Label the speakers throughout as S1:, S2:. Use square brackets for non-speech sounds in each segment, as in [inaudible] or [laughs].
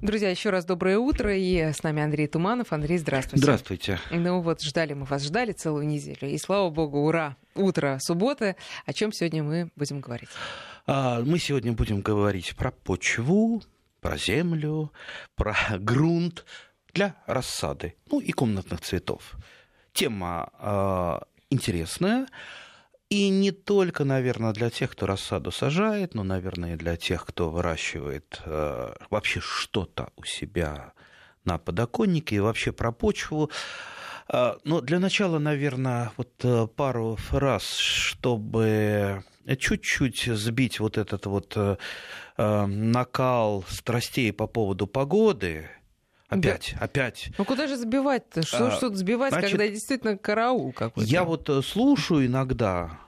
S1: Друзья, еще раз доброе утро. И с нами Андрей Туманов. Андрей, здравствуйте.
S2: Здравствуйте.
S1: Ну вот, ждали мы вас, ждали целую неделю. И слава богу, ура, утро субботы. О чем сегодня мы будем говорить?
S2: А, мы сегодня будем говорить про почву, про землю, про грунт для рассады, ну и комнатных цветов. Тема э, интересная. И не только, наверное, для тех, кто рассаду сажает, но, наверное, и для тех, кто выращивает э, вообще что-то у себя на подоконнике и вообще про почву. Э, но для начала, наверное, вот э, пару фраз, чтобы чуть-чуть сбить вот этот вот э, э накал страстей по поводу погоды, Опять, да. опять.
S1: Ну куда же сбивать-то? Что а, что сбивать, значит, когда действительно караул какой-то?
S2: Я вот э, слушаю иногда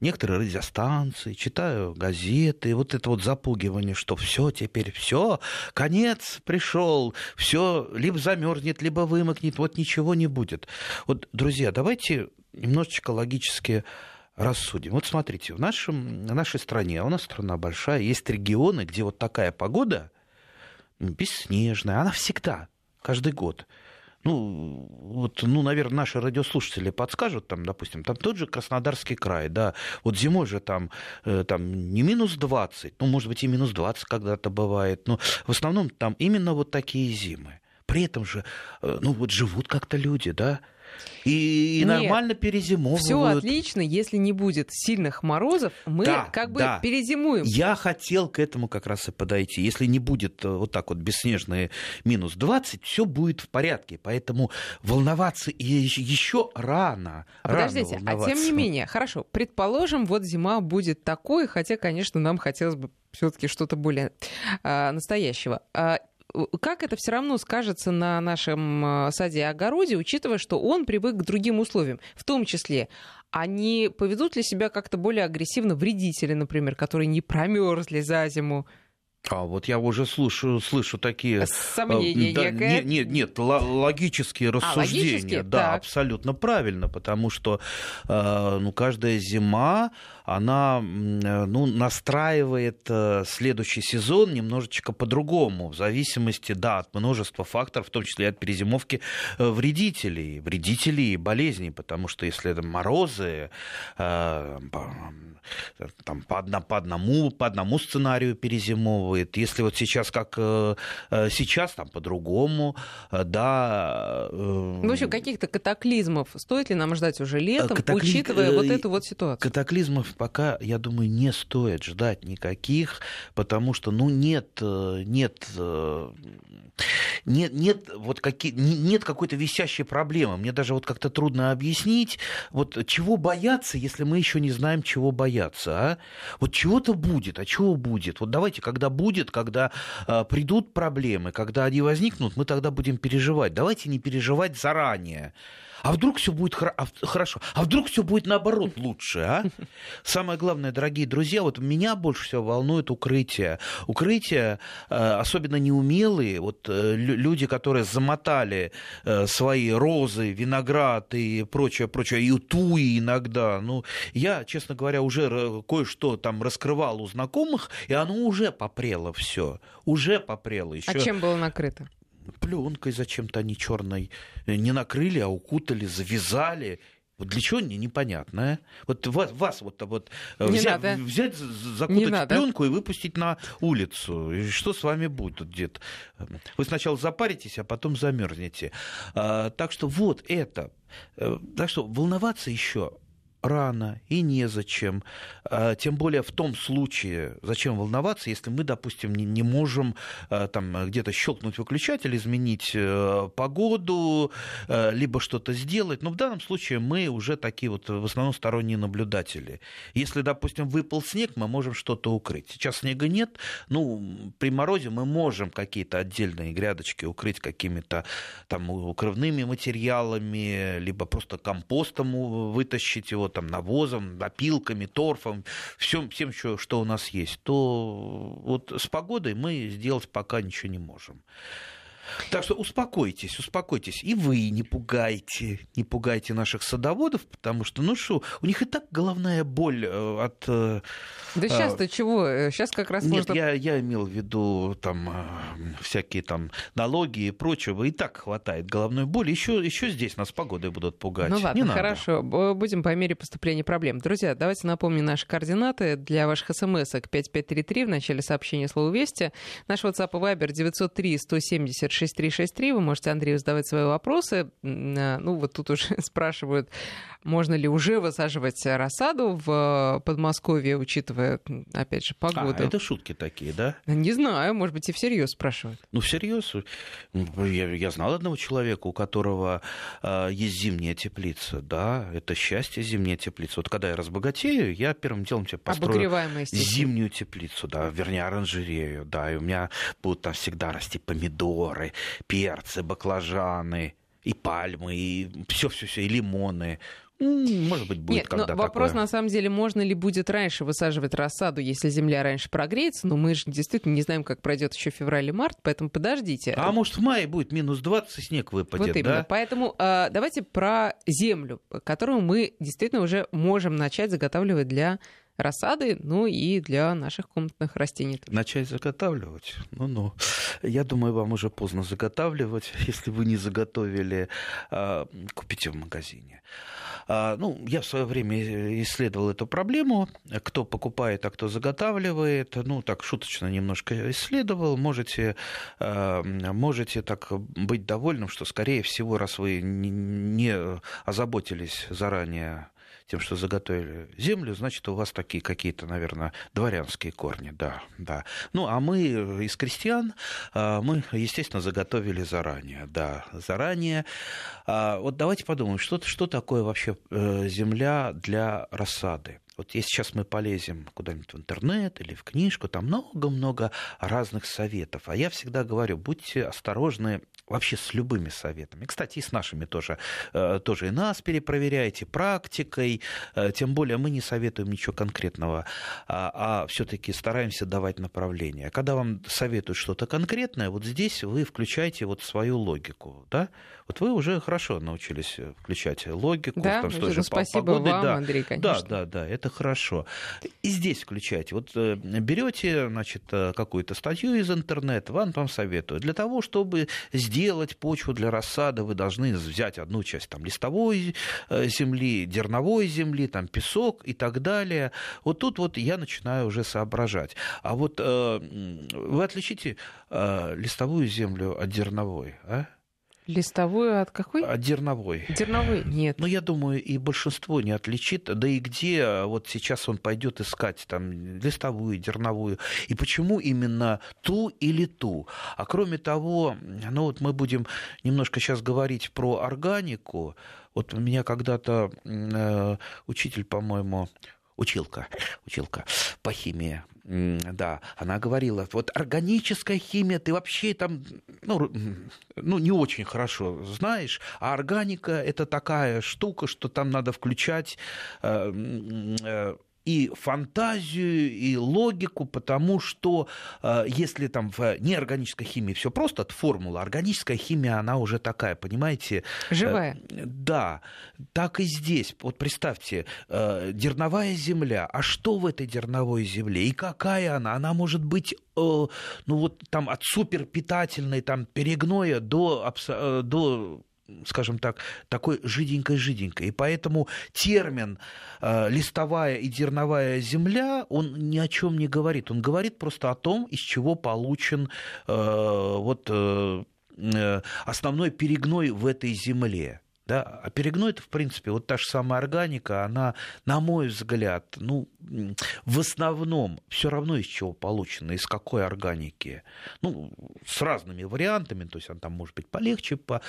S2: некоторые радиостанции, читаю газеты, вот это вот запугивание, что все теперь все, конец пришел, все либо замерзнет, либо вымокнет, вот ничего не будет. Вот, друзья, давайте немножечко логически рассудим. Вот смотрите, в, нашем, в нашей стране, а у нас страна большая, есть регионы, где вот такая погода, бесснежная, она всегда, каждый год. Ну, вот, ну, наверное, наши радиослушатели подскажут, там, допустим, там тот же Краснодарский край, да, вот зимой же там, э, там не минус 20, ну, может быть, и минус 20 когда-то бывает, но в основном там именно вот такие зимы. При этом же, э, ну, вот живут как-то люди, да, и, и нормально перезимовывают.
S1: Все отлично, если не будет сильных морозов, мы да, как бы да. перезимуем.
S2: Я хотел к этому как раз и подойти. Если не будет э, вот так вот бесснежные минус 20, все будет в порядке. Поэтому волноваться еще рано.
S1: Подождите, а тем не менее, хорошо, предположим, вот зима будет такой, хотя, конечно, нам хотелось бы все-таки что-то более а, настоящего. А, как это все равно скажется на нашем э, саде и огороде, учитывая, что он привык к другим условиям, в том числе они поведут ли себя как-то более агрессивно вредители, например, которые не промерзли за зиму?
S2: А вот я уже слышу, слышу такие...
S1: Сомнения
S2: да, Нет, нет, нет, логические а, рассуждения. А, логические? Да, так. абсолютно правильно, потому что э, ну, каждая зима, она ну, настраивает э, следующий сезон немножечко по-другому, в зависимости, да, от множества факторов, в том числе и от перезимовки э, вредителей, вредителей и болезней, потому что если это морозы, там, по, одно, по, одному, по одному сценарию перезимовывает. Если вот сейчас как э, э, сейчас, там по-другому, э, да.
S1: В общем, каких-то катаклизмов стоит ли нам ждать уже летом, Катакли... учитывая вот эту вот ситуацию?
S2: Катаклизмов пока, я думаю, не стоит ждать никаких, потому что, ну, нет, нет, нет, нет, вот какие, нет какой-то висящей проблемы. Мне даже вот как-то трудно объяснить, вот чего бояться, если мы еще не знаем, чего бояться бояться, а? Вот чего-то будет, а чего будет? Вот давайте, когда будет, когда э, придут проблемы, когда они возникнут, мы тогда будем переживать. Давайте не переживать заранее. А вдруг все будет а хорошо? А вдруг все будет наоборот лучше, а? Самое главное, дорогие друзья, вот меня больше всего волнует укрытие. Укрытие, э, особенно неумелые, вот э, люди, которые замотали э, свои розы, виноград и прочее, прочее, и туи иногда. Ну, я, честно говоря, уже кое-что там раскрывал у знакомых, и оно уже попрело все, уже попрело. Еще...
S1: А чем было накрыто?
S2: Пленкой зачем-то они черной э, не накрыли, а укутали, завязали. Вот для чего непонятно. А? Вот вас, вас вот, вот
S1: э, взять,
S2: взять, закутать пленку и выпустить на улицу. И что с вами будет, дед? Вы сначала запаритесь, а потом замерзнете. А, так что вот это. Э, так что волноваться еще рано и незачем. А, тем более в том случае, зачем волноваться, если мы, допустим, не, можем а, там где-то щелкнуть выключатель, изменить э, погоду, э, либо что-то сделать. Но в данном случае мы уже такие вот в основном сторонние наблюдатели. Если, допустим, выпал снег, мы можем что-то укрыть. Сейчас снега нет, ну, при морозе мы можем какие-то отдельные грядочки укрыть какими-то там укрывными материалами, либо просто компостом вытащить его там, навозом, опилками, торфом, всем, всем, что, что у нас есть, то вот с погодой мы сделать пока ничего не можем. Так что успокойтесь, успокойтесь. И вы не пугайте, не пугайте наших садоводов, потому что, ну что, у них и так головная боль э, от... Э,
S1: да сейчас-то а... чего? Сейчас как раз
S2: Нет, можно... я, я имел в виду там всякие там налоги и прочего. И так хватает головной боли. Еще, еще здесь нас погодой будут пугать.
S1: Ну ладно, не хорошо. Надо. Будем по мере поступления проблем. Друзья, давайте напомню наши координаты для ваших смс-ок 5533 в начале сообщения слова «Вести». Наш WhatsApp и Viber 903 170 6363. Вы можете Андрею задавать свои вопросы. А, ну, вот тут уже [laughs] спрашивают, можно ли уже высаживать рассаду в Подмосковье, учитывая, опять же, погоду.
S2: А, это шутки такие, да?
S1: Не знаю, может быть, и всерьез спрашивают.
S2: Ну, всерьез. Я, я знал одного человека, у которого э, есть зимняя теплица. Да, это счастье зимняя теплица. Вот когда я разбогатею, я первым делом тебе построю зимнюю теплицу, да, вернее, оранжерею, да, и у меня будут там всегда расти помидоры, перцы, баклажаны, и пальмы, и все-все-все, и лимоны. Может быть, будет
S1: Нет,
S2: когда
S1: но вопрос на самом деле, можно ли будет раньше высаживать рассаду, если земля раньше прогреется, но мы же действительно не знаем, как пройдет еще февраль и март, поэтому подождите.
S2: А может в мае будет минус 20, и снег выпадет,
S1: вот именно.
S2: да?
S1: Поэтому э, давайте про землю, которую мы действительно уже можем начать заготавливать для рассады, ну и для наших комнатных растений.
S2: Начать заготавливать? Ну-ну. Я думаю, вам уже поздно заготавливать. [laughs] Если вы не заготовили, а, купите в магазине. А, ну, я в свое время исследовал эту проблему. Кто покупает, а кто заготавливает. Ну, так шуточно немножко исследовал. Можете, а, можете так быть довольным, что, скорее всего, раз вы не озаботились заранее тем, что заготовили землю, значит, у вас такие какие-то, наверное, дворянские корни, да, да. Ну, а мы из крестьян, а, мы, естественно, заготовили заранее, да, заранее. А, вот давайте подумаем, что, что такое вообще э, земля для рассады. Вот если сейчас мы полезем куда-нибудь в интернет или в книжку, там много-много разных советов. А я всегда говорю, будьте осторожны вообще с любыми советами. Кстати, и с нашими тоже. Э, тоже и нас перепроверяйте практикой. Э, тем более мы не советуем ничего конкретного, а, а все-таки стараемся давать направление. Когда вам советуют что-то конкретное, вот здесь вы включаете вот свою логику. Да? Вот вы уже хорошо научились включать логику.
S1: Да, там, что же, спасибо погоды. вам,
S2: да,
S1: Андрей, конечно.
S2: Да, да, да, это хорошо. И здесь включайте. Вот э, берете, значит, какую-то статью из интернета, вам там советуют. Для того, чтобы сделать делать почву для рассады, вы должны взять одну часть там, листовой э, земли, дерновой земли, там, песок и так далее. Вот тут вот я начинаю уже соображать. А вот э, вы отличите э, листовую землю от дерновой, а?
S1: Листовую от какой?
S2: От дерновой.
S1: Дерновой нет.
S2: Ну, я думаю, и большинство не отличит. Да и где вот сейчас он пойдет искать там листовую, дерновую. И почему именно ту или ту? А кроме того, ну вот мы будем немножко сейчас говорить про органику. Вот у меня когда-то э, учитель, по-моему, училка, училка по химии, да, она говорила, вот органическая химия, ты вообще там, ну, ну, не очень хорошо знаешь, а органика это такая штука, что там надо включать э, э, и фантазию, и логику, потому что э, если там в неорганической химии все просто от формулы, органическая химия, она уже такая, понимаете?
S1: Э, Живая.
S2: Да, так и здесь. Вот представьте, э, дерновая земля, а что в этой дерновой земле? И какая она? Она может быть, ну вот там от суперпитательной, там перегноя до, до скажем так, такой жиденькой-жиденькой. И поэтому термин э, листовая и дерновая земля, он ни о чем не говорит. Он говорит просто о том, из чего получен э, вот, э, основной перегной в этой земле. Да? А перегной это, в принципе, вот та же самая органика, она, на мой взгляд, ну, в основном все равно из чего получена, из какой органики. Ну, с разными вариантами, то есть она там может быть полегче, по,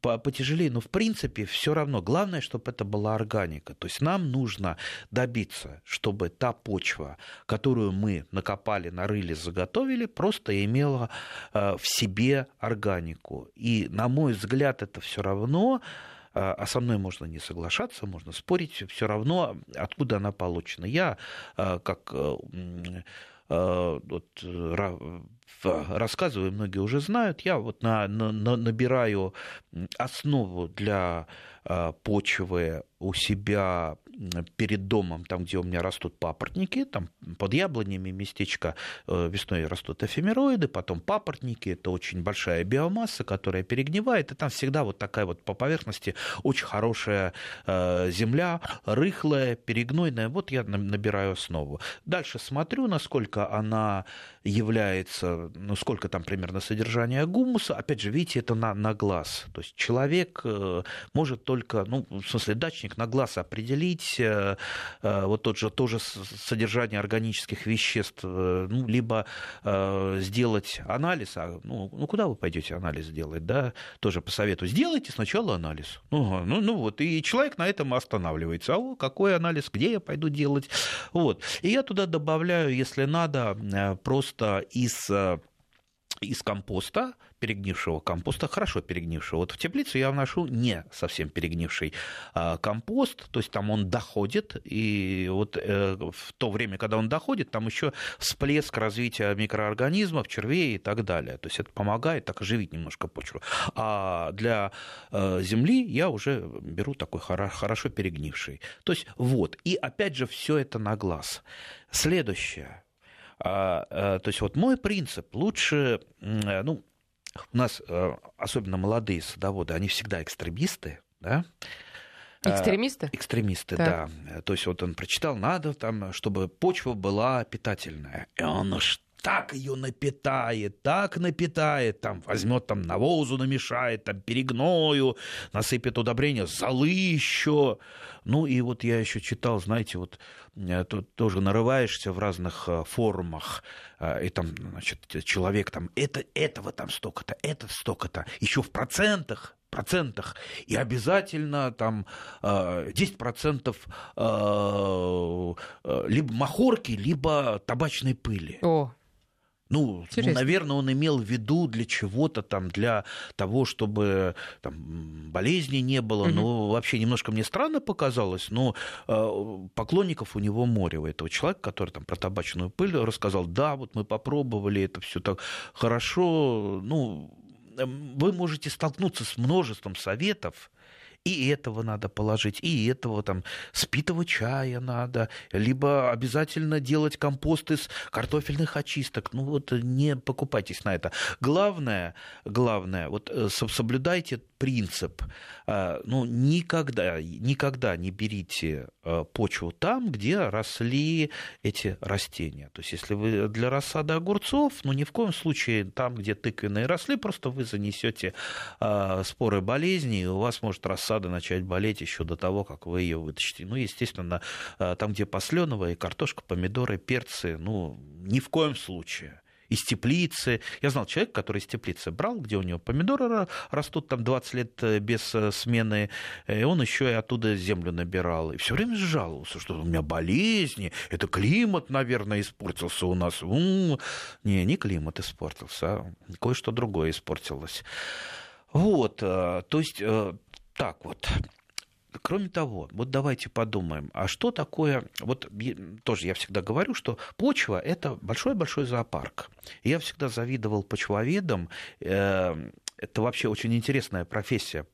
S2: по, потяжелее, но в принципе все равно. Главное, чтобы это была органика. То есть нам нужно добиться, чтобы та почва, которую мы накопали, нарыли, заготовили, просто имела э, в себе органику. И, на мой взгляд, это все равно а, а со мной можно не соглашаться, можно спорить, все равно откуда она получена. Я, а, как э, вот, рассказываю, многие уже знают, я вот на, на, набираю основу для почвы у себя перед домом, там, где у меня растут папоротники, там под яблонями местечко э, весной растут эфемероиды, потом папоротники, это очень большая биомасса, которая перегнивает, и там всегда вот такая вот по поверхности очень хорошая э, земля, рыхлая, перегнойная, вот я набираю основу. Дальше смотрю, насколько она является, ну, сколько там примерно содержания гумуса, опять же, видите, это на, на глаз, то есть человек э, может только, ну, в смысле, дачник на глаз определить, вот тот же, тоже содержание органических веществ, э, ну, либо сделать анализ, а, ну, ну куда вы пойдете анализ делать, да, тоже посоветую, сделайте сначала анализ. Ну, ну, ну вот, и человек на этом останавливается. А какой анализ, где я пойду делать? Вот. И я туда добавляю, если надо, просто из из компоста, перегнившего компоста, хорошо перегнившего. Вот в теплицу я вношу не совсем перегнивший а, компост, то есть там он доходит, и вот э, в то время, когда он доходит, там еще всплеск развития микроорганизмов, червей и так далее. То есть это помогает так оживить немножко почву. А для э, земли я уже беру такой хорошо перегнивший. То есть вот, и опять же все это на глаз. Следующее а, а, то есть вот мой принцип лучше, э, ну, у нас э, особенно молодые садоводы, они всегда экстремисты, да,
S1: а, Экстремисты?
S2: Экстремисты, так. да. То есть вот он прочитал, надо там, чтобы почва была питательная. И он уж так ее напитает, так напитает, там возьмет там навозу намешает, там перегною, насыпет удобрения, золы еще. Ну и вот я еще читал, знаете, вот э, тут тоже нарываешься в разных э, форумах, э, и там, значит, человек там, это, этого там столько-то, это столько-то, еще в процентах, процентах, и обязательно там 10% либо махорки, либо табачной пыли.
S1: О.
S2: Ну, ну, наверное, он имел в виду для чего-то там, для того, чтобы там, болезни не было. Угу. Ну, вообще немножко мне странно показалось, но э, поклонников у него море, у этого человека, который там про табачную пыль рассказал. Да, вот мы попробовали, это все так хорошо. Ну, эм, вы можете столкнуться с множеством советов, и этого надо положить, и этого там спитого чая надо, либо обязательно делать компост из картофельных очисток. Ну вот не покупайтесь на это. Главное, главное, вот э, соблюдайте принцип. А, ну, никогда, никогда не берите э, почву там, где росли эти растения. То есть, если вы для рассады огурцов, ну, ни в коем случае там, где тыквенные росли, просто вы занесете а, споры болезни, и у вас может рассада начать болеть еще до того, как вы ее вытащите. Ну, естественно, там, где посленовая, картошка, помидоры, перцы, ну, ни в коем случае из теплицы. Я знал человека, который из теплицы брал, где у него помидоры растут там 20 лет э, без э, смены, и он еще и оттуда землю набирал. И все время жаловался, что у меня болезни, это климат, наверное, испортился у нас. У-у-у. Не, не климат испортился, а кое-что другое испортилось. Вот, э, то есть так вот. Кроме того, вот давайте подумаем, а что такое, вот тоже я всегда говорю, что почва – это большой-большой зоопарк. Я всегда завидовал почвоведам, э, это вообще очень интересная профессия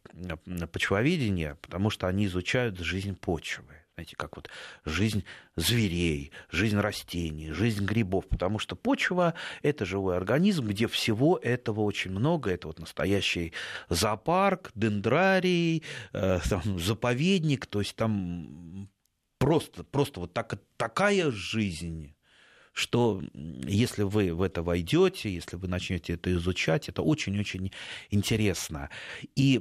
S2: почвоведения, потому что они изучают жизнь почвы знаете, как вот жизнь зверей, жизнь растений, жизнь грибов, потому что почва – это живой организм, где всего этого очень много, это вот настоящий зоопарк, дендрарий, э, [laughs] там, заповедник, то есть там просто, просто вот так, такая жизнь что если вы в это войдете, если вы начнете это изучать, это очень-очень интересно. И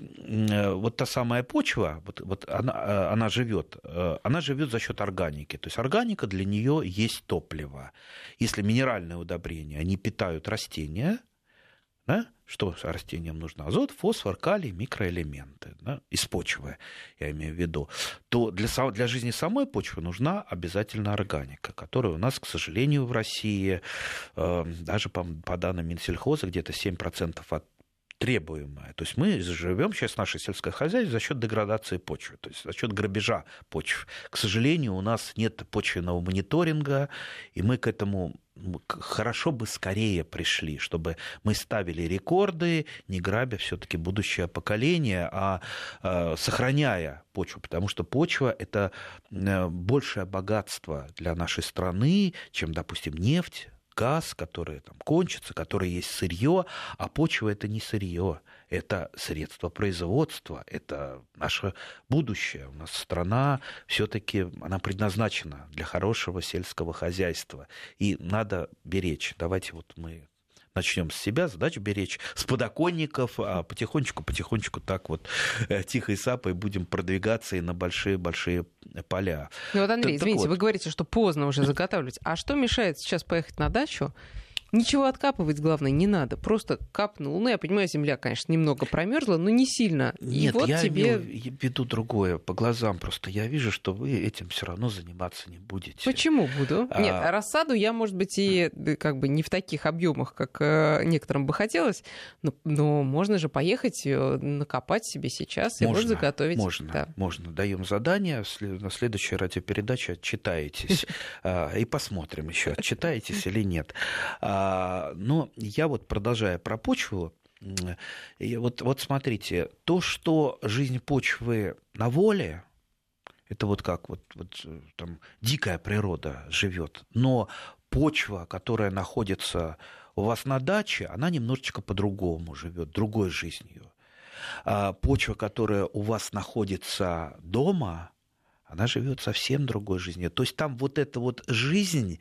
S2: вот та самая почва, вот, вот она, э, живет, э, она живет за счет органики. То есть органика для нее есть топливо. Если минеральные удобрения, они питают растения, да? Что растениям нужно? Азот, фосфор, калий, микроэлементы да? из почвы, я имею в виду. То для, для жизни самой почвы нужна обязательно органика, которая у нас, к сожалению, в России, э, даже по, по данным Минсельхоза, где-то 7% от требуемое. То есть мы живем сейчас наше сельское хозяйство за счет деградации почвы, то есть за счет грабежа почв. К сожалению, у нас нет почвенного мониторинга, и мы к этому хорошо бы скорее пришли, чтобы мы ставили рекорды, не грабя все-таки будущее поколение, а э, сохраняя почву, потому что почва это э, большее богатство для нашей страны, чем, допустим, нефть, газ, который там кончится, который есть сырье, а почва это не сырье, это средство производства, это наше будущее. У нас страна все-таки она предназначена для хорошего сельского хозяйства, и надо беречь. Давайте вот мы начнем с себя, задачу беречь, с подоконников, а потихонечку-потихонечку так вот э, тихой сапой будем продвигаться и на большие-большие поля.
S1: Ну вот, Андрей, так, извините, так вот. вы говорите, что поздно уже заготавливать. А что мешает сейчас поехать на дачу, Ничего откапывать, главное, не надо. Просто капнул. Ну, я понимаю, земля, конечно, немного промерзла, но не сильно.
S2: Нет,
S1: и вот
S2: я
S1: тебе...
S2: веду другое по глазам. Просто я вижу, что вы этим все равно заниматься не будете.
S1: Почему буду? А... Нет, рассаду я, может быть, и как бы не в таких объемах, как э, некоторым бы хотелось, но, но можно же поехать, э, накопать себе сейчас и можно, заготовить.
S2: Можно, да. можно. Даем задание, на следующей радиопередаче отчитаетесь [laughs] а, и посмотрим еще, отчитаетесь или нет. А, но я вот продолжая про почву, вот, вот смотрите, то, что жизнь почвы на воле, это вот как вот, вот там дикая природа живет, но почва, которая находится у вас на даче, она немножечко по-другому живет, другой жизнью. А почва, которая у вас находится дома, она живет совсем другой жизнью. То есть там вот эта вот жизнь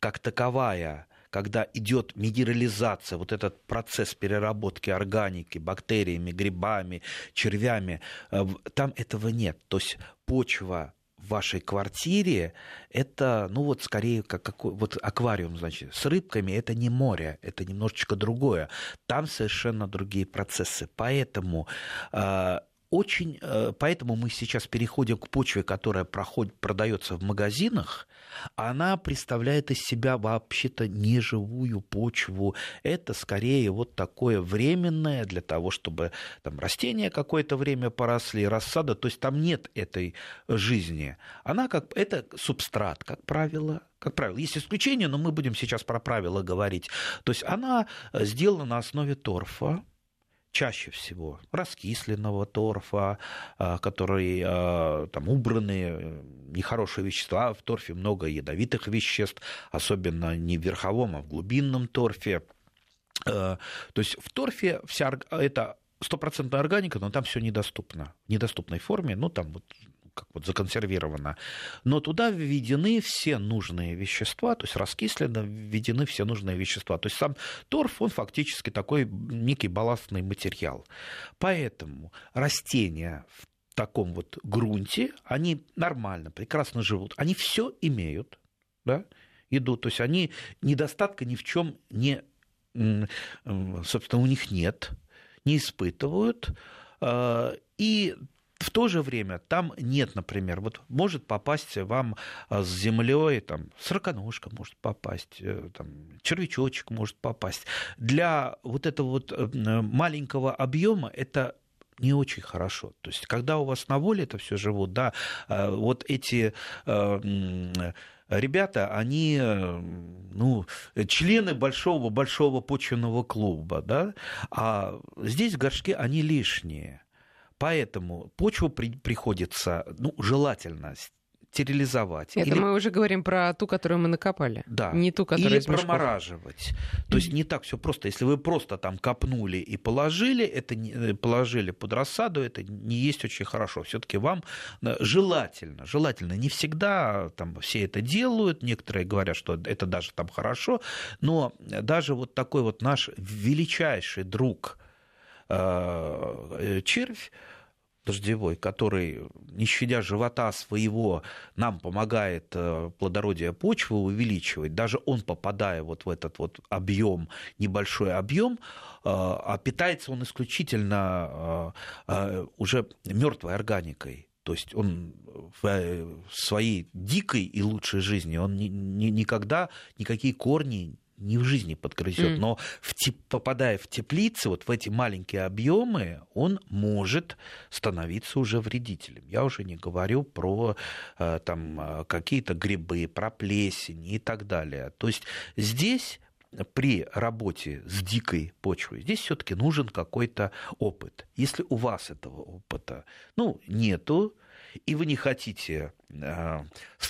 S2: как таковая, когда идет минерализация, вот этот процесс переработки органики бактериями, грибами, червями, э, там этого нет. То есть почва в вашей квартире это, ну вот скорее как какой, вот аквариум, значит, с рыбками это не море, это немножечко другое. Там совершенно другие процессы. Поэтому э, очень, э, поэтому мы сейчас переходим к почве, которая проходит, продается в магазинах. Она представляет из себя вообще-то неживую почву. Это скорее вот такое временное для того, чтобы там растения какое-то время поросли, рассада. То есть там нет этой жизни. Она как это субстрат, как правило, как правило. Есть исключения, но мы будем сейчас про правила говорить. То есть она сделана на основе торфа, чаще всего раскисленного торфа, а, который а, там убраны э, нехорошие вещества. В торфе много ядовитых веществ, особенно не в верховом, а в глубинном торфе. Э, то есть в торфе вся это стопроцентная органика, но там все недоступно. В недоступной форме, ну там вот как вот законсервировано. Но туда введены все нужные вещества, то есть раскислено, введены все нужные вещества. То есть сам торф, он фактически такой некий балластный материал. Поэтому растения в таком вот грунте, они нормально, прекрасно живут. Они все имеют, да, идут. То есть они недостатка ни в чем не, собственно, у них нет, не испытывают. А, и в то же время там нет, например, вот может попасть вам а, с землей, там, сороконожка может попасть, э, там, червячочек может попасть. Для вот этого вот э, маленького объема это не очень хорошо. То есть, когда у вас на воле это все живут, да, а, вот эти э, ребята, они, ну, члены большого-большого почвенного клуба, да, а здесь в горшке они лишние. Поэтому почву при, приходится, ну, желательно стерилизовать.
S1: Это или... мы уже говорим про ту, которую мы накопали.
S2: Да.
S1: Не ту, которую
S2: Или промораживать. То есть не так все просто. Если вы просто там копнули и положили, это не, э, положили под рассаду, это не есть очень хорошо. Все-таки вам э, желательно, желательно. Не всегда там все это делают. Некоторые говорят, что это даже там хорошо. Но даже вот такой вот наш величайший друг э, червь дождевой, который, не щадя живота своего, нам помогает э, плодородие почвы увеличивать, даже он, попадая вот в этот вот объем, небольшой объем, э, а питается он исключительно э, уже мертвой органикой. То есть он в своей дикой и лучшей жизни, он никогда никакие корни ни в жизни подгрызет. Mm. Но в теп, попадая в теплицы, вот в эти маленькие объемы, он может становиться уже вредителем. Я уже не говорю про э, там, э, какие-то грибы, про плесень и так далее. То есть здесь при работе с дикой почвой здесь все-таки нужен какой-то опыт. Если у вас этого опыта ну, нету, и вы не хотите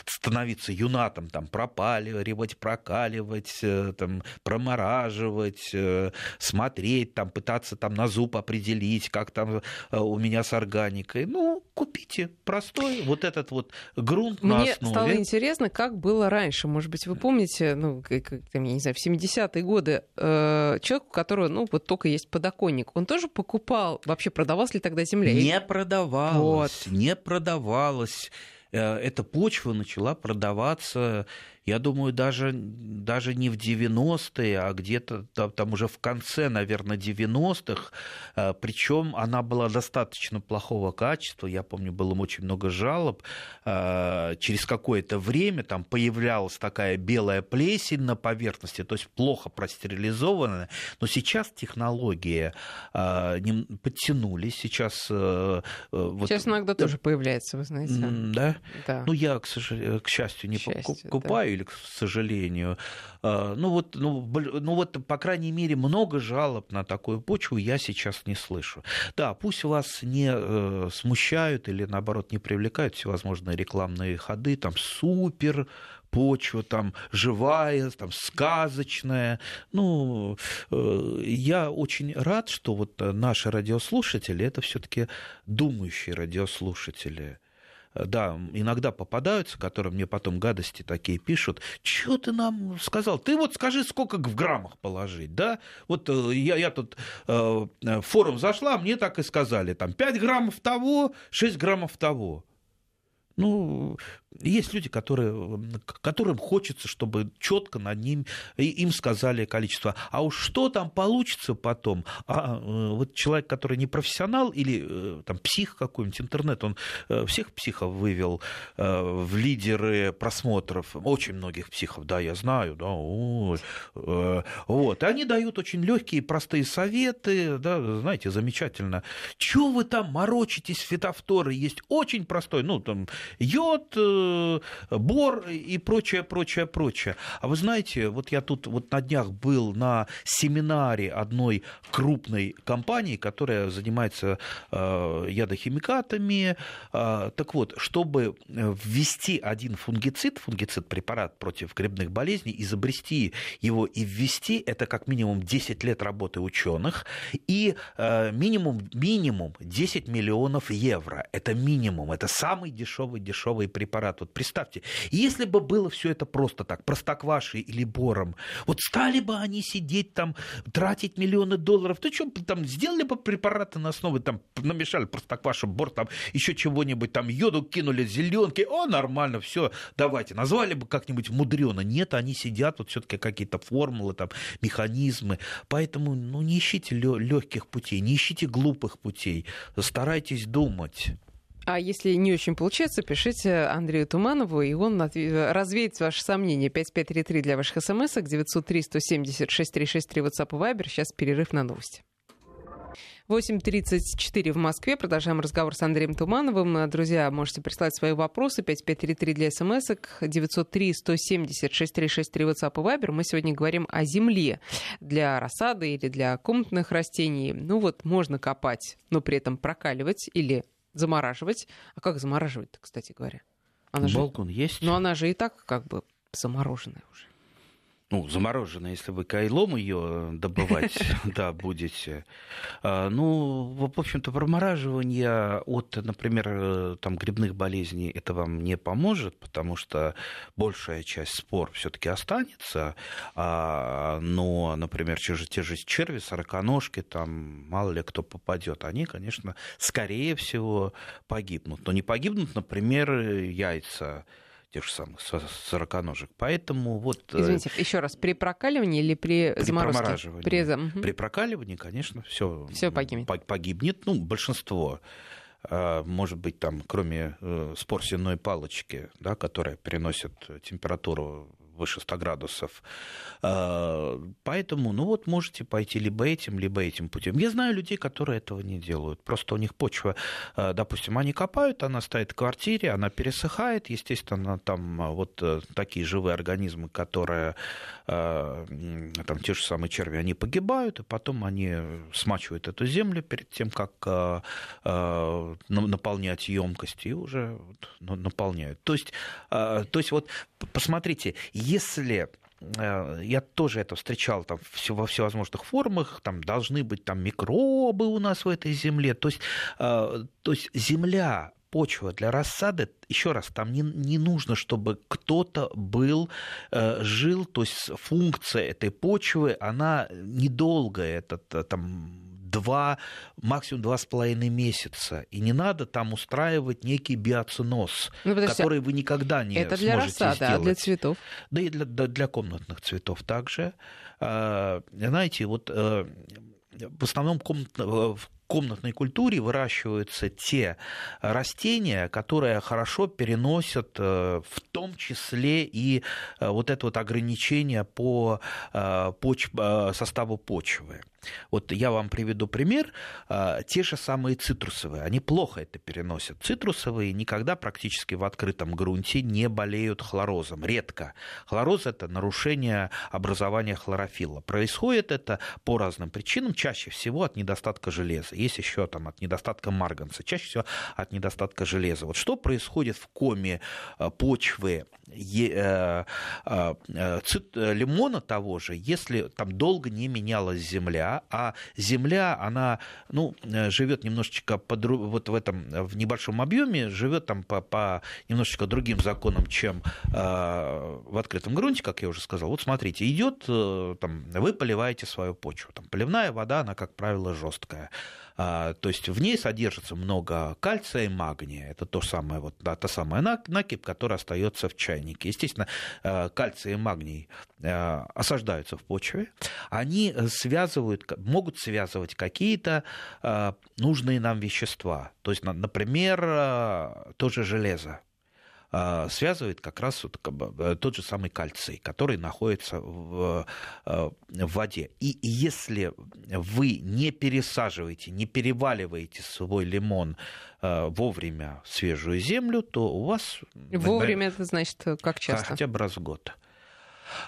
S2: становиться юнатом, там, пропаливать, прокаливать, э, там, промораживать, э, смотреть, там, пытаться там, на зуб определить, как там э, у меня с органикой. Ну, купите простой вот этот вот грунт
S1: Мне
S2: на
S1: основе. Мне стало интересно, как было раньше. Может быть, вы помните, ну, как, там, я не знаю, в 70-е годы э, человек, у которого, ну, вот только есть подоконник, он тоже покупал, вообще продавалась ли тогда земля?
S2: Не продавалась, вот. не продавалась. Э, эта почва начала продаваться я думаю, даже, даже не в 90-е, а где-то там, там уже в конце, наверное, 90-х. Э, Причем она была достаточно плохого качества. Я помню, было очень много жалоб. Э, через какое-то время там появлялась такая белая плесень на поверхности, то есть плохо простерилизованная. Но сейчас технологии э, подтянулись. Сейчас,
S1: вот... сейчас иногда тоже появляется, вы знаете.
S2: Да? да. Ну, я, к, сожалению, к счастью, не покупаю. Да или, к сожалению. А, ну вот, ну, ну вот, по крайней мере, много жалоб на такую почву я сейчас не слышу. Да, пусть вас не э, смущают или, наоборот, не привлекают всевозможные рекламные ходы, там, супер, почва там живая, там сказочная. Ну, э, я очень рад, что вот наши радиослушатели это все-таки думающие радиослушатели. Э, да, иногда попадаются, которые мне потом гадости такие пишут. Что ты нам сказал? Ты вот скажи, сколько в граммах положить, да? Вот э, я, я тут э, в форум зашла, мне так и сказали, там 5 граммов того, 6 граммов того. Ну, есть люди, которые, которым хочется, чтобы четко над ним им сказали количество. А уж что там получится потом? А э, вот человек, который не профессионал или э, там псих какой-нибудь, интернет, он э, всех психов вывел в лидеры просмотров, очень многих психов, да, я знаю, да, вот. И они дают очень легкие, простые советы, да, знаете, замечательно. Чего вы там морочитесь, фитофторы? Есть очень простой, ну, там, йод, бор и прочее, прочее, прочее. А вы знаете, вот я тут вот на днях был на семинаре одной крупной компании, которая занимается э, ядохимикатами. Э, так вот, чтобы ввести один фунгицид, фунгицид препарат против грибных болезней, изобрести его и ввести, это как минимум 10 лет работы ученых и минимум, минимум 10 миллионов евро. Это минимум, это самый дешевый дешевый препарат аппарат. Вот представьте, если бы было все это просто так, простоквашей или бором, вот стали бы они сидеть там, тратить миллионы долларов, то что, там сделали бы препараты на основе, там намешали простоквашу, бор, там еще чего-нибудь, там йоду кинули, зеленки, о, нормально, все, давайте, назвали бы как-нибудь мудрено. Нет, они сидят, вот все-таки какие-то формулы, там, механизмы. Поэтому, ну, не ищите легких путей, не ищите глупых путей, старайтесь думать.
S1: А если не очень получается, пишите Андрею Туманову, и он развеет ваши сомнения. 5533 для ваших смс 903 170 6363 WhatsApp и Viber. Сейчас перерыв на новости. 8.34 в Москве. Продолжаем разговор с Андреем Тумановым. Друзья, можете прислать свои вопросы. 5533 для смс 903 170 6363 WhatsApp и Viber. Мы сегодня говорим о земле для рассады или для комнатных растений. Ну вот, можно копать, но при этом прокаливать или замораживать. А как замораживать кстати говоря?
S2: Она Балкон же... есть?
S1: Но она же и так как бы замороженная уже
S2: ну, замороженная, если вы кайлом ее добывать, [laughs] да, будете. А, ну, в общем-то, промораживание от, например, э, там, грибных болезней это вам не поможет, потому что большая часть спор все-таки останется, а, но, например, те же, те же черви, сороконожки, там, мало ли кто попадет, они, конечно, скорее всего погибнут. Но не погибнут, например, яйца тех же самых сороконожек. Поэтому вот...
S1: Э, Извините, еще раз, при прокаливании или при, при заморозке?
S2: Промораживании. При, угу. при прокаливании, конечно, все
S1: погибнет.
S2: погибнет. Ну, большинство а, может быть, там, кроме э, спор палочки, да, которая переносит температуру выше 100 градусов. А, поэтому, ну вот, можете пойти либо этим, либо этим путем. Я знаю людей, которые этого не делают. Просто у них почва, а, допустим, они копают, она стоит в квартире, она пересыхает, естественно, там а, вот э, такие живые организмы, которые, там те же самые черви, они погибают, и потом они смачивают эту землю перед тем, как наполнять емкости, и уже наполняют. То есть, то есть вот посмотрите, если э, я тоже это встречал там во всевозможных формах, там должны быть там микробы у нас в этой земле, то есть, э, то есть земля почва для рассады, еще раз, там не, не нужно, чтобы кто-то был, э, жил, то есть функция этой почвы, она недолгая, это там два, максимум два с половиной месяца. И не надо там устраивать некий биоциноз, ну, который вы никогда не
S1: Это для
S2: сможете
S1: рассады,
S2: сделать.
S1: а для цветов?
S2: Да и для, для комнатных цветов также. А, знаете, вот э, в основном комнат, в комнатной культуре выращиваются те растения, которые хорошо переносят э, в том числе и э, вот это вот ограничение по поч... составу почвы. Вот я вам приведу пример. Те же самые цитрусовые, они плохо это переносят. Цитрусовые никогда практически в открытом грунте не болеют хлорозом, редко. Хлороз – это нарушение образования хлорофилла. Происходит это по разным причинам, чаще всего от недостатка железа. Есть еще там от недостатка марганца, чаще всего от недостатка железа. Вот что происходит в коме а, почвы э, э, лимона того же, если там долго не менялась земля, а Земля, она, ну, э, живет немножечко под, вот в этом, в небольшом объеме, живет там по, по немножечко другим законам, чем э, в открытом грунте, как я уже сказал. Вот смотрите, идет, э, там, вы поливаете свою почву, там, поливная вода, она, как правило, жесткая. А, то есть в ней содержится много кальция и магния. Это то самое, вот, да, та самая накипь, которая остается в чайнике. Естественно, э, кальций и магний э, осаждаются в почве. Они связывают, могут связывать какие-то э, нужные нам вещества. То есть, например, тоже железо связывает как раз вот э, тот же самый кальций, который находится в, э, в воде. И если вы не пересаживаете, не переваливаете свой лимон э, вовремя в свежую землю, то у вас...
S1: Вовремя это значит как часто?
S2: Хотя бы раз в год.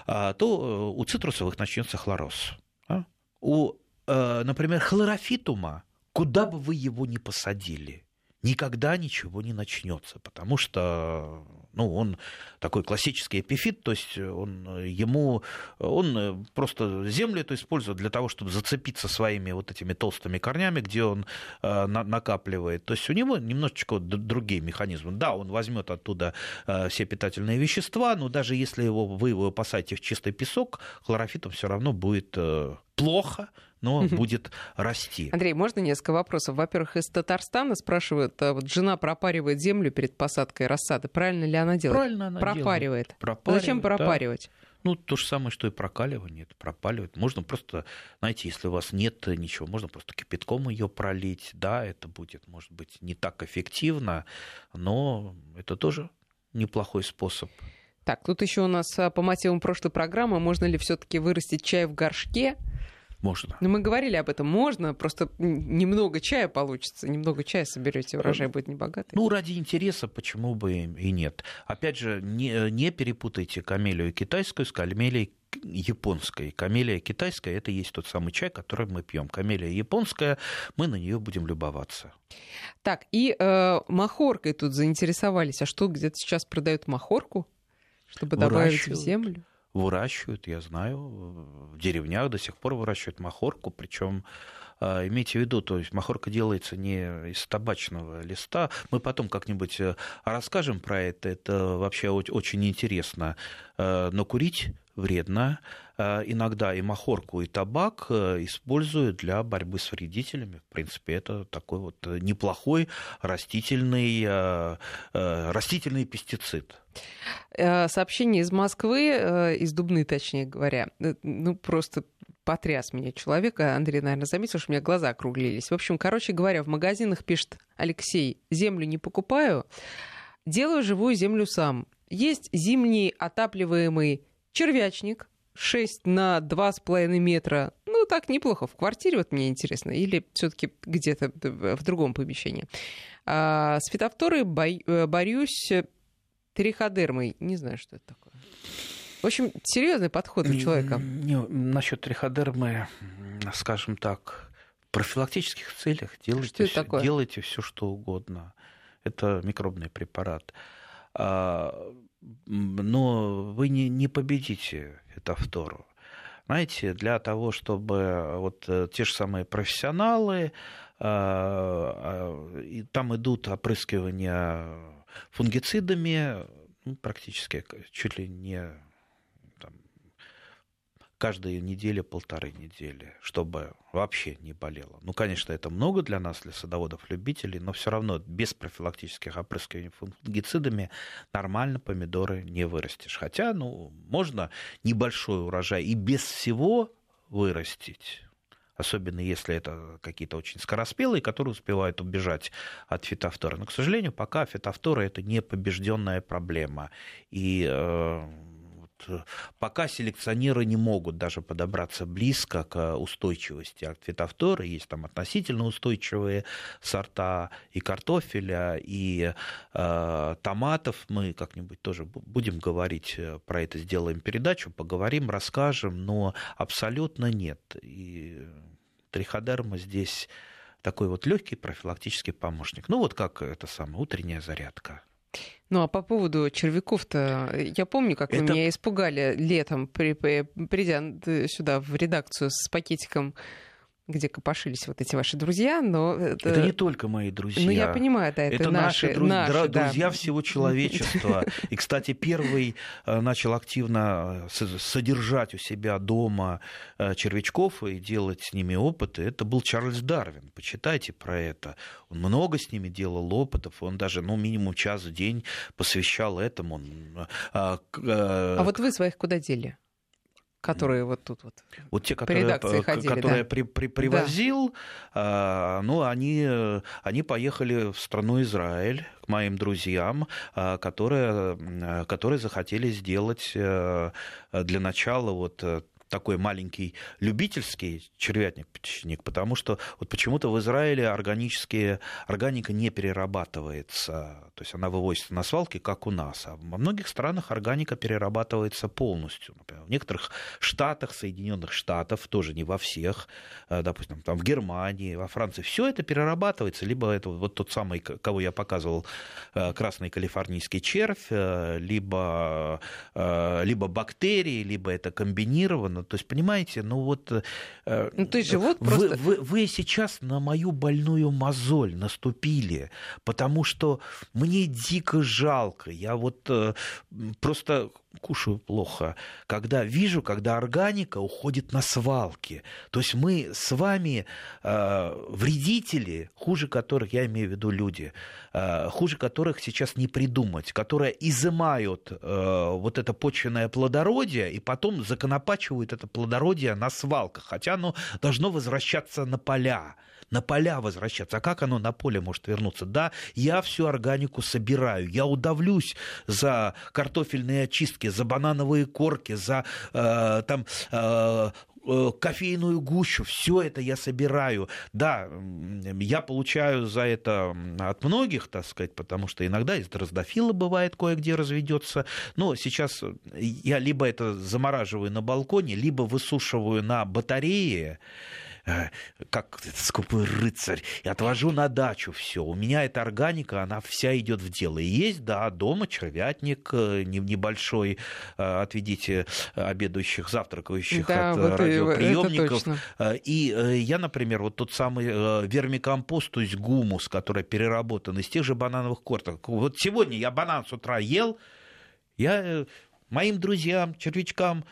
S2: А, то у цитрусовых начнется хлороз. А? У, например, хлорофитума, куда бы вы его ни посадили, никогда ничего не начнется, потому что ну, он такой классический эпифит, то есть он, ему, он просто землю это использует для того, чтобы зацепиться своими вот этими толстыми корнями, где он э, на, накапливает. То есть у него немножечко другие механизмы. Да, он возьмет оттуда э, все питательные вещества, но даже если его, вы его посадите в чистый песок, хлорофитом все равно будет э, плохо, но будет расти.
S1: Андрей, можно несколько вопросов? Во-первых, из Татарстана спрашивают, а вот жена пропаривает землю перед посадкой рассады. Правильно ли она делает?
S2: Правильно она
S1: пропаривает.
S2: делает. Пропаривает.
S1: Зачем пропаривать? Да.
S2: Ну, то же самое, что и прокаливание, это пропаливает. Можно просто, знаете, если у вас нет ничего, можно просто кипятком ее пролить. Да, это будет, может быть, не так эффективно, но это тоже неплохой способ.
S1: Так, тут еще у нас а, по мотивам прошлой программы, можно ли все-таки вырастить чай в горшке?
S2: Можно.
S1: Ну, мы говорили об этом. Можно, просто немного чая получится, немного чая соберете, урожай будет небогатый.
S2: Ну, ради интереса почему бы и нет. Опять же, не, не перепутайте камелию китайскую с камелией японской. Камелия китайская это есть тот самый чай, который мы пьем. Камелия японская, мы на нее будем любоваться.
S1: Так, и э, махоркой тут заинтересовались. А что, где-то сейчас продают махорку, чтобы добавить в землю?
S2: Выращивают, я знаю, в деревнях до сих пор выращивают махорку, причем а, Имейте в виду, то есть махорка делается не из табачного листа. Мы потом как-нибудь э, расскажем про это. Это вообще очень интересно. Э, но курить вредно. Э, иногда и махорку, и табак используют для борьбы с вредителями. В принципе, это такой вот неплохой растительный, растительный пестицид.
S1: Сообщение из Москвы, из Дубны, точнее говоря. Ну, просто потряс меня человек. Андрей, наверное, заметил, что у меня глаза округлились. В общем, короче говоря, в магазинах пишет Алексей, землю не покупаю, делаю живую землю сам. Есть зимний отапливаемый червячник 6 на 2,5 метра. Ну, так неплохо. В квартире, вот мне интересно, или все-таки где-то в другом помещении. А, с фитофторой бо- э, борюсь триходермой. Не знаю, что это такое. В общем, серьезный подход у человека.
S2: Не, насчет триходермы, скажем так, в профилактических целях делайте, все, делайте все, что угодно. Это микробный препарат. А, но вы не, не победите фитофтору. Знаете, для того, чтобы вот э, те же самые профессионалы, а, а, там идут опрыскивания фунгицидами ну, практически чуть ли не каждые неделю, полторы недели, чтобы вообще не болело. Ну, конечно, это много для нас, для садоводов-любителей, но все равно без профилактических опрыскиваний фунгицидами нормально помидоры не вырастешь. Хотя, ну, можно небольшой урожай и без всего вырастить особенно если это какие-то очень скороспелые, которые успевают убежать от фитофтора. Но, к сожалению, пока фитофтора это не побежденная проблема. И Э, пока селекционеры не могут даже подобраться близко к устойчивости от фитофторы. Есть там относительно устойчивые сорта и картофеля, и э, томатов. Мы как-нибудь тоже будем говорить э, про это, сделаем передачу, поговорим, расскажем, но абсолютно нет. И триходерма здесь такой вот легкий профилактический помощник. Ну вот как это самая утренняя зарядка.
S1: Ну а по поводу червяков-то, я помню, как Это... вы меня испугали летом, при, придя сюда в редакцию с пакетиком где копошились вот эти ваши друзья, но...
S2: Это, это не только мои друзья.
S1: Ну, я понимаю, да, это, это наши,
S2: наши, друз...
S1: наши
S2: да. друзья всего [laughs] человечества. И, кстати, первый э, начал активно э, содержать у себя дома э, червячков и делать с ними опыты. Это был Чарльз Дарвин. Почитайте про это. Он много с ними делал опытов. Он даже, ну, минимум час в день посвящал этому.
S1: А вот вы своих куда дели? Которые вот тут вот.
S2: Вот те, которые, по ходили, которые да? при, при, привозил, да. ну, они, они поехали в страну Израиль к моим друзьям, а, которые, которые захотели сделать э, для начала вот э, такой маленький любительский червятник-печник, потому что вот почему-то в Израиле органические, органика не перерабатывается, то есть она вывозится на свалки, как у нас. А во многих странах органика перерабатывается полностью. Например, в некоторых штатах, Соединенных Штатов, тоже не во всех, э, допустим, там в Германии, во Франции, все это перерабатывается, либо это вот тот самый, кого я показывал, э, красный калифорнийский червь, э, либо, либо бактерии, либо это комбинировано, то есть, понимаете, ну вот...
S1: Э, ну, то есть живот
S2: вы, просто... Вы, вы сейчас на мою больную мозоль наступили, потому что мне дико жалко. Я вот э, просто кушаю плохо, когда вижу, когда органика уходит на свалки. То есть мы с вами э, вредители, хуже которых, я имею в виду люди, э, хуже которых сейчас не придумать, которые изымают э, вот это почвенное плодородие и потом законопачивают это плодородие на свалках, хотя оно должно возвращаться на поля на поля возвращаться. А как оно на поле может вернуться? Да, я всю органику собираю, я удавлюсь за картофельные очистки, за банановые корки, за э, там э, э кофейную гущу, все это я собираю. Да, я получаю за это от многих, так сказать, потому что иногда из дрозофила бывает кое-где разведется. Но сейчас я либо это замораживаю на балконе, либо высушиваю на батарее. Э, как скупой рыцарь, и отвожу на дачу все. У меня эта органика, она вся идет в дело. И есть, да, дома червятник э, небольшой, э, отведите обедающих, завтракающих да, от вот радиоприемников. И я, например, вот тот самый вермикомпост, то есть гумус, который переработан из тех же банановых корток. Вот сегодня я банан с утра ел, я моим друзьям, червячкам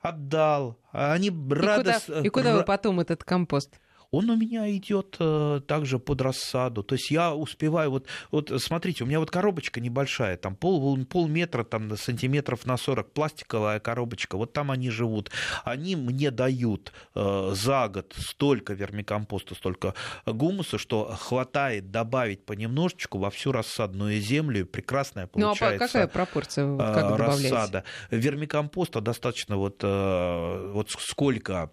S2: отдал. А они
S1: радостно... И куда, и куда вы потом этот компост?
S2: Он у меня идет э, также под рассаду. То есть я успеваю, вот, вот смотрите, у меня вот коробочка небольшая, там пол, полметра, там сантиметров на 40, пластиковая коробочка, вот там они живут. Они мне дают э, за год столько вермикомпоста, столько гумуса, что хватает добавить понемножечку во всю рассадную землю. Прекрасная получается ну, а
S1: какая пропорция? Как
S2: рассада. Вермикомпоста достаточно вот, э, вот сколько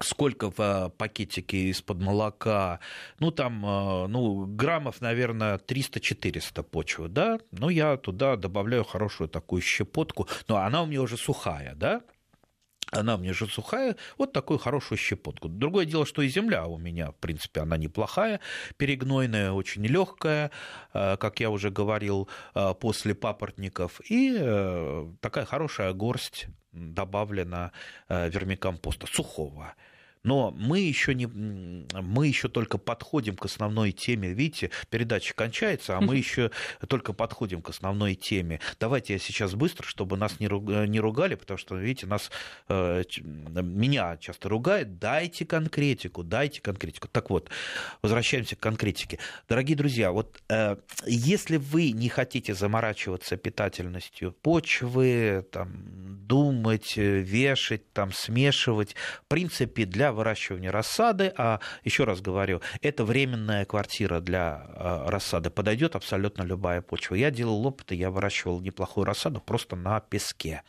S2: сколько в э, пакетике из-под молока, ну, там, э, ну, граммов, наверное, 300-400 почвы, да, ну, я туда добавляю хорошую такую щепотку, но она у меня уже сухая, да, она мне же сухая, вот такую хорошую щепотку. Другое дело, что и земля у меня, в принципе, она неплохая, перегнойная, очень легкая, э, как я уже говорил, после папоротников, и такая хорошая горсть добавлена вермикомпоста сухого. Но мы еще, не, мы еще только подходим к основной теме. Видите, передача кончается, а мы еще только подходим к основной теме. Давайте я сейчас быстро, чтобы нас не ругали, потому что, видите, нас, э, меня часто ругают. Дайте конкретику, дайте конкретику. Так вот, возвращаемся к конкретике. Дорогие друзья, вот э, если вы не хотите заморачиваться питательностью почвы, там, думать, вешать, там, смешивать, в принципе, для выращивания рассады, а еще раз говорю, это временная квартира для а, рассады, подойдет абсолютно любая почва. Я делал опыты, я выращивал неплохую рассаду просто на песке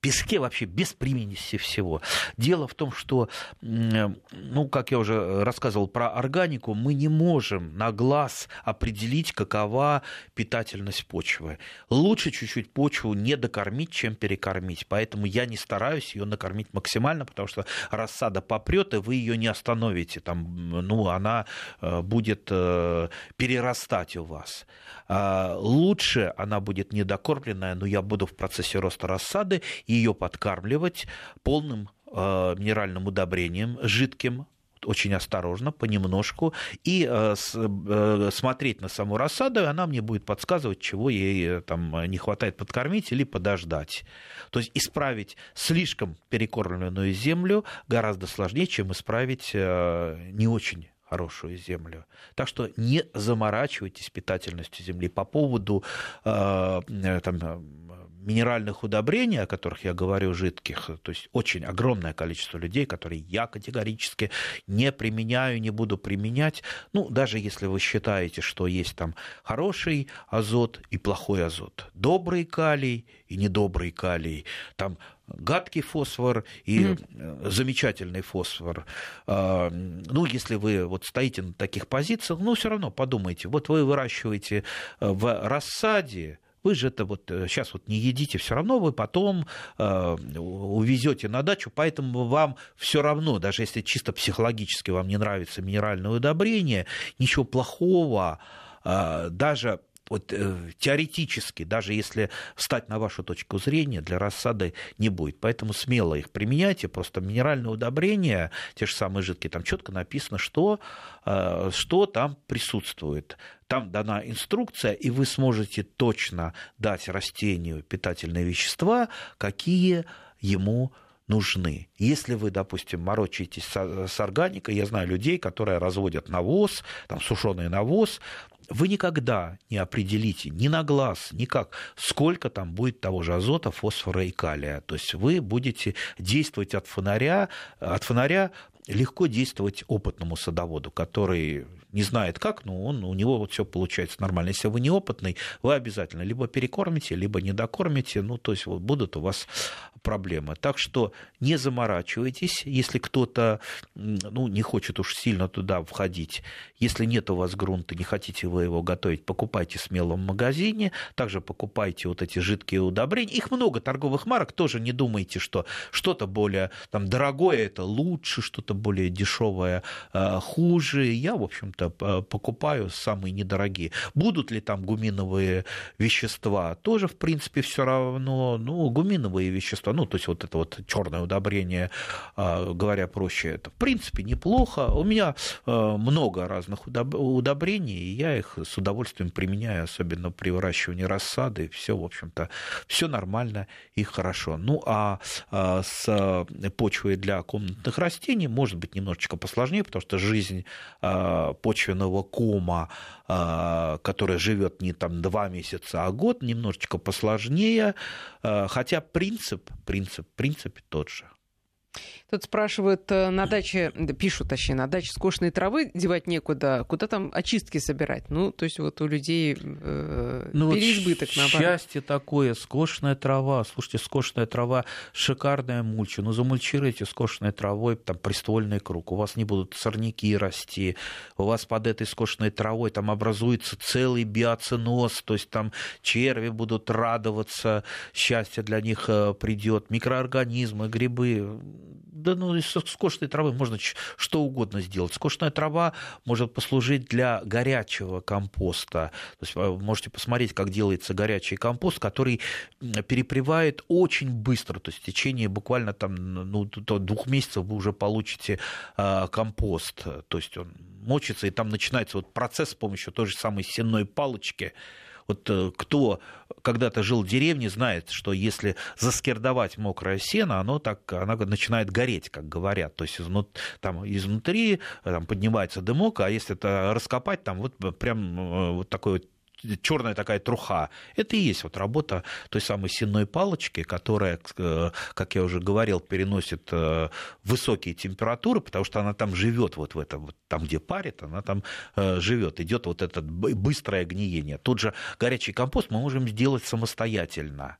S2: песке вообще без примеси всего. Дело в том, что, ну, как я уже рассказывал про органику, мы не можем на глаз определить, какова питательность почвы. Лучше чуть-чуть почву не докормить, чем перекормить. Поэтому я не стараюсь ее накормить максимально, потому что рассада попрет, и вы ее не остановите. Там, ну, она э, будет э, перерастать у вас. А, лучше она будет недокормленная, но я буду в процессе роста рассады ее подкармливать полным а, минеральным удобрением, жидким, очень осторожно, понемножку, и э, э, смотреть на саму рассаду, и она мне будет подсказывать, чего ей э, там не хватает подкормить или подождать. То есть исправить слишком перекормленную землю гораздо сложнее, чем исправить не очень хорошую землю. Так что не заморачивайтесь питательностью земли. По поводу э, там, э, минеральных удобрений, о которых я говорю, жидких, то есть очень огромное количество людей, которые я категорически не применяю, не буду применять. Ну, даже если вы считаете, что есть там хороший азот и плохой азот, добрый калий и недобрый калий, там гадкий фосфор и mm. замечательный фосфор. А, ну, если вы вот стоите на таких позициях, ну, все равно подумайте, вот вы выращиваете э, в рассаде, вы же это вот сейчас э, вот не едите, все равно вы потом э, увезете на дачу, поэтому вам все равно, даже если чисто психологически вам не нравится минеральное удобрение, ничего плохого, э, даже вот, э, теоретически, даже если встать на вашу точку зрения, для рассады не будет. Поэтому смело их применяйте. Просто минеральное удобрение, те же самые жидкие, там четко написано, что, э, что там присутствует. Там дана инструкция, и вы сможете точно дать растению питательные вещества, какие ему нужны. Если вы, допустим, морочитесь с органикой, я знаю людей, которые разводят навоз, там сушеный навоз, вы никогда не определите ни на глаз, никак, сколько там будет того же азота, фосфора и калия. То есть вы будете действовать от фонаря, от фонаря легко действовать опытному садоводу, который не знает как, но он, у него вот все получается нормально. Если вы неопытный, вы обязательно либо перекормите, либо не докормите, ну, то есть вот будут у вас проблемы. Так что не заморачивайтесь, если кто-то ну, не хочет уж сильно туда входить. Если нет у вас грунта, не хотите вы его готовить, покупайте смело в магазине, также покупайте вот эти жидкие удобрения. Их много торговых марок, тоже не думайте, что что-то более там, дорогое это лучше, что-то более дешевое э, хуже. Я, в общем-то, это покупаю, самые недорогие. Будут ли там гуминовые вещества? Тоже, в принципе, все равно, ну, гуминовые вещества, ну, то есть вот это вот черное удобрение, а, говоря проще, это, в принципе, неплохо. У меня много разных удобрений, и я их с удовольствием применяю, особенно при выращивании рассады. Все, в общем-то, все нормально и хорошо. Ну, а, а с почвой для комнатных растений может быть немножечко посложнее, потому что жизнь а, почвенного кома, а, который живет не там два месяца, а год, немножечко посложнее, хотя принцип, принцип, принцип тот же.
S1: Тут спрашивают, э, на даче, пишут, точнее, на даче скошенной травы девать некуда, куда там очистки собирать? Ну, то есть вот у людей э, ну, переизбыток. Вот
S2: счастье такое, скошенная трава. Слушайте, скошенная трава, шикарная мульча. Ну, замульчируйте скошенной травой там приствольный круг. У вас не будут сорняки расти. У вас под этой скошенной травой там образуется целый биоценоз, то есть там черви будут радоваться, счастье для них э, придет, микроорганизмы, грибы да ну, из скошенной травы можно что угодно сделать. Скошенная трава может послужить для горячего компоста. То есть вы можете посмотреть, как делается горячий компост, который перепревает очень быстро. То есть в течение буквально там, ну, двух месяцев вы уже получите э, компост. То есть он мочится, и там начинается вот процесс с помощью той же самой сенной палочки, вот э, кто когда-то жил в деревне, знает, что если заскирдовать мокрое сено, оно так оно начинает гореть, как говорят. То есть изнут, там, изнутри э, там, поднимается дымок, а если это раскопать, там вот прям э, вот такой вот черная такая труха. Это и есть вот работа той самой сенной палочки, которая, э, как я уже говорил, переносит э, высокие температуры, потому что она там живет вот в этом, вот там, где парит, она там э, живет. Идет вот это быстрое гниение. Тут же горячий компост мы можем сделать самостоятельно.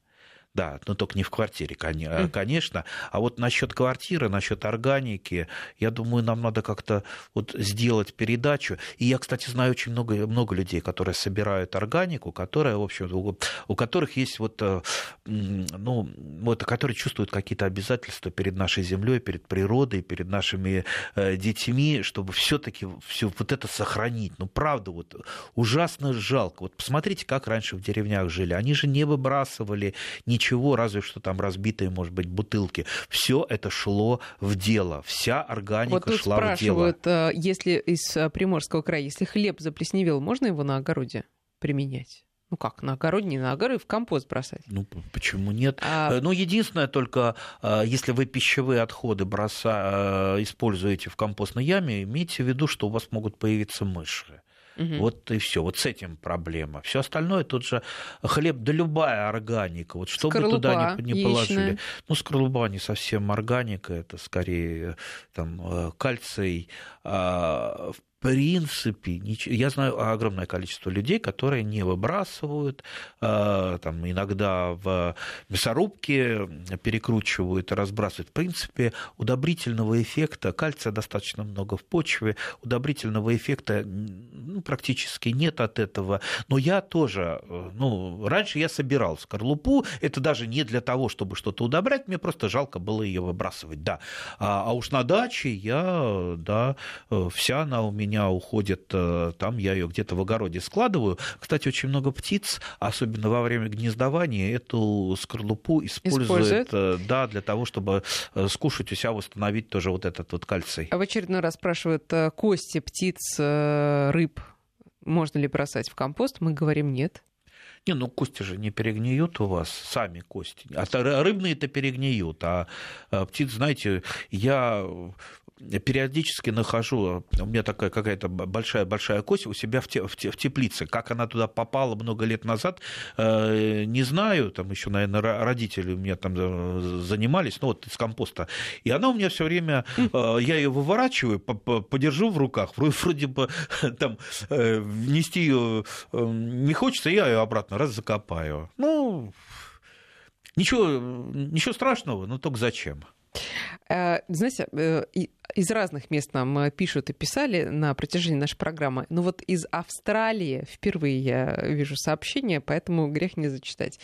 S2: Да, но только не в квартире, конечно. А вот насчет квартиры, насчет органики, я думаю, нам надо как-то вот сделать передачу. И я, кстати, знаю очень много, много людей, которые собирают органику, которая, в общем, у, у которых есть вот, э, ну, вот, которые чувствуют какие-то обязательства перед нашей землей, перед природой, перед нашими э, детьми, чтобы все-таки все вот это сохранить. Ну, правда, вот ужасно жалко. Вот посмотрите, как раньше в деревнях жили. Они же не выбрасывали ничего ничего, разве что там разбитые, может быть, бутылки. Все это шло в дело, вся органика вот тут шла
S1: спрашивают, в дело. Э, если из э, Приморского края, если хлеб заплесневел, можно его на огороде применять? Ну как, на огороде, не на огороде, в компост бросать?
S2: Ну, почему нет? А... Э, ну, единственное только, если вы пищевые отходы броса... используете в компостной яме, имейте в виду, что у вас могут появиться мыши. Угу. Вот и все. Вот с этим проблема. Все остальное тут же хлеб, да любая органика. Вот что скорлупа, бы туда не, не положили. Ну, скорлупа не совсем органика, это скорее там, э, кальций. А, в принципе, ничего. я знаю огромное количество людей, которые не выбрасывают, а, там, иногда в мясорубке перекручивают разбрасывают. В принципе, удобрительного эффекта, кальция достаточно много в почве, удобрительного эффекта ну, практически нет от этого. Но я тоже, ну, раньше я собирал скорлупу, это даже не для того, чтобы что-то удобрять, мне просто жалко было ее выбрасывать, да. А, а уж на даче я, да, вся она у меня меня уходит, э, там я ее где-то в огороде складываю. Кстати, очень много птиц, особенно во время гнездования, эту скорлупу используют, используют? Э, да, для того, чтобы э, скушать у себя, восстановить тоже вот этот вот кальций.
S1: А в очередной раз спрашивают, кости птиц, рыб можно ли бросать в компост? Мы говорим нет.
S2: Не, ну кости же не перегниют у вас, сами кости. А рыбные-то перегниют, а птиц, знаете, я периодически нахожу, у меня такая какая-то большая-большая кость у себя в, те, в, те, в теплице. Как она туда попала много лет назад, э, не знаю. Там еще, наверное, родители у меня там э, занимались, ну вот из компоста. И она у меня все время, э, я ее выворачиваю, подержу в руках, вроде бы [laughs] там нести ее не хочется, я ее обратно раз закопаю. Ну, ничего, ничего страшного, но только зачем?
S1: Знаете, из разных мест нам э, пишут и писали на протяжении нашей программы. Но вот из Австралии впервые я вижу сообщение, поэтому грех не зачитать.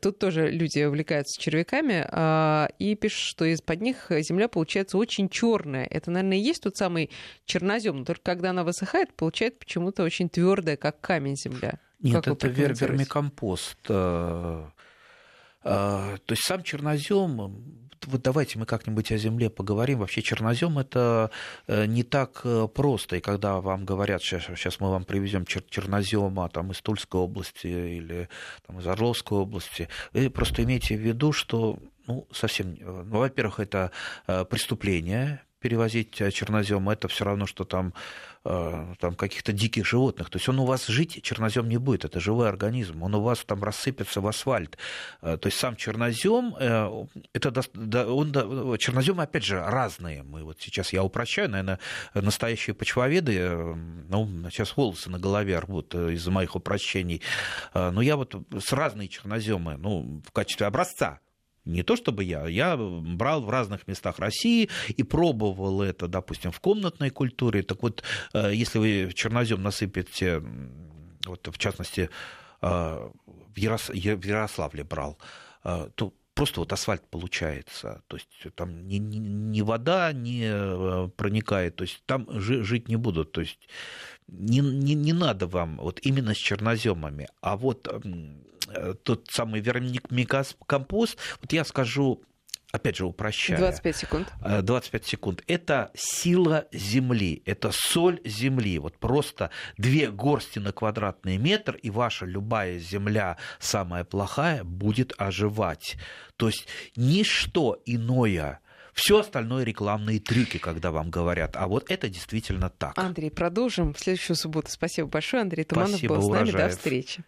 S1: Тут тоже люди увлекаются червяками а, и пишут, что из-под них земля получается очень черная. Это, наверное, и есть тот самый чернозем, но только когда она высыхает, получается почему-то очень твердая, как камень земля.
S2: Нет, как это вер вермикомпост. Э, э, то есть сам чернозем вот давайте мы как-нибудь о земле поговорим. Вообще чернозем это э, не так э, просто. И когда вам говорят, сейчас, сейчас мы вам привезем чер чернозема там, из Тульской области или там, из Орловской области, вы просто имейте в виду, что ну, совсем, ну, во-первых, это преступление, перевозить чернозем, это все равно, что там, э, там каких-то диких животных. То есть он у вас жить, чернозем не будет, это живой организм, он у вас там рассыпется в асфальт. Э, то есть сам чернозем, э, это, он, чернозем, опять же, разные. Мы вот сейчас, я упрощаю, наверное, настоящие почвоведы, ну, сейчас волосы на голове рвут из-за моих упрощений, но я вот с разные черноземы, ну, в качестве образца не то чтобы я, я брал в разных местах России и пробовал это, допустим, в комнатной культуре. Так вот, э, если вы чернозем насыпете, вот в частности, э, в Ярославле брал, э, то просто вот асфальт получается. То есть там ни, ни, вода не проникает, то есть там жить не будут. То есть не, не, не надо вам вот именно с черноземами, а вот тот самый вермикомпост, вот я скажу опять же, упрощая.
S1: 25 секунд.
S2: 25 э, секунд. Это сила Земли, это соль Земли. Вот просто две горсти на квадратный метр, и ваша любая Земля, самая плохая, будет оживать. То есть ничто иное все остальное рекламные трюки, когда вам говорят. А вот это действительно так.
S1: Андрей, продолжим в следующую субботу. Спасибо большое. Андрей Туманов Спасибо, был с нами. Урожаев. До встречи.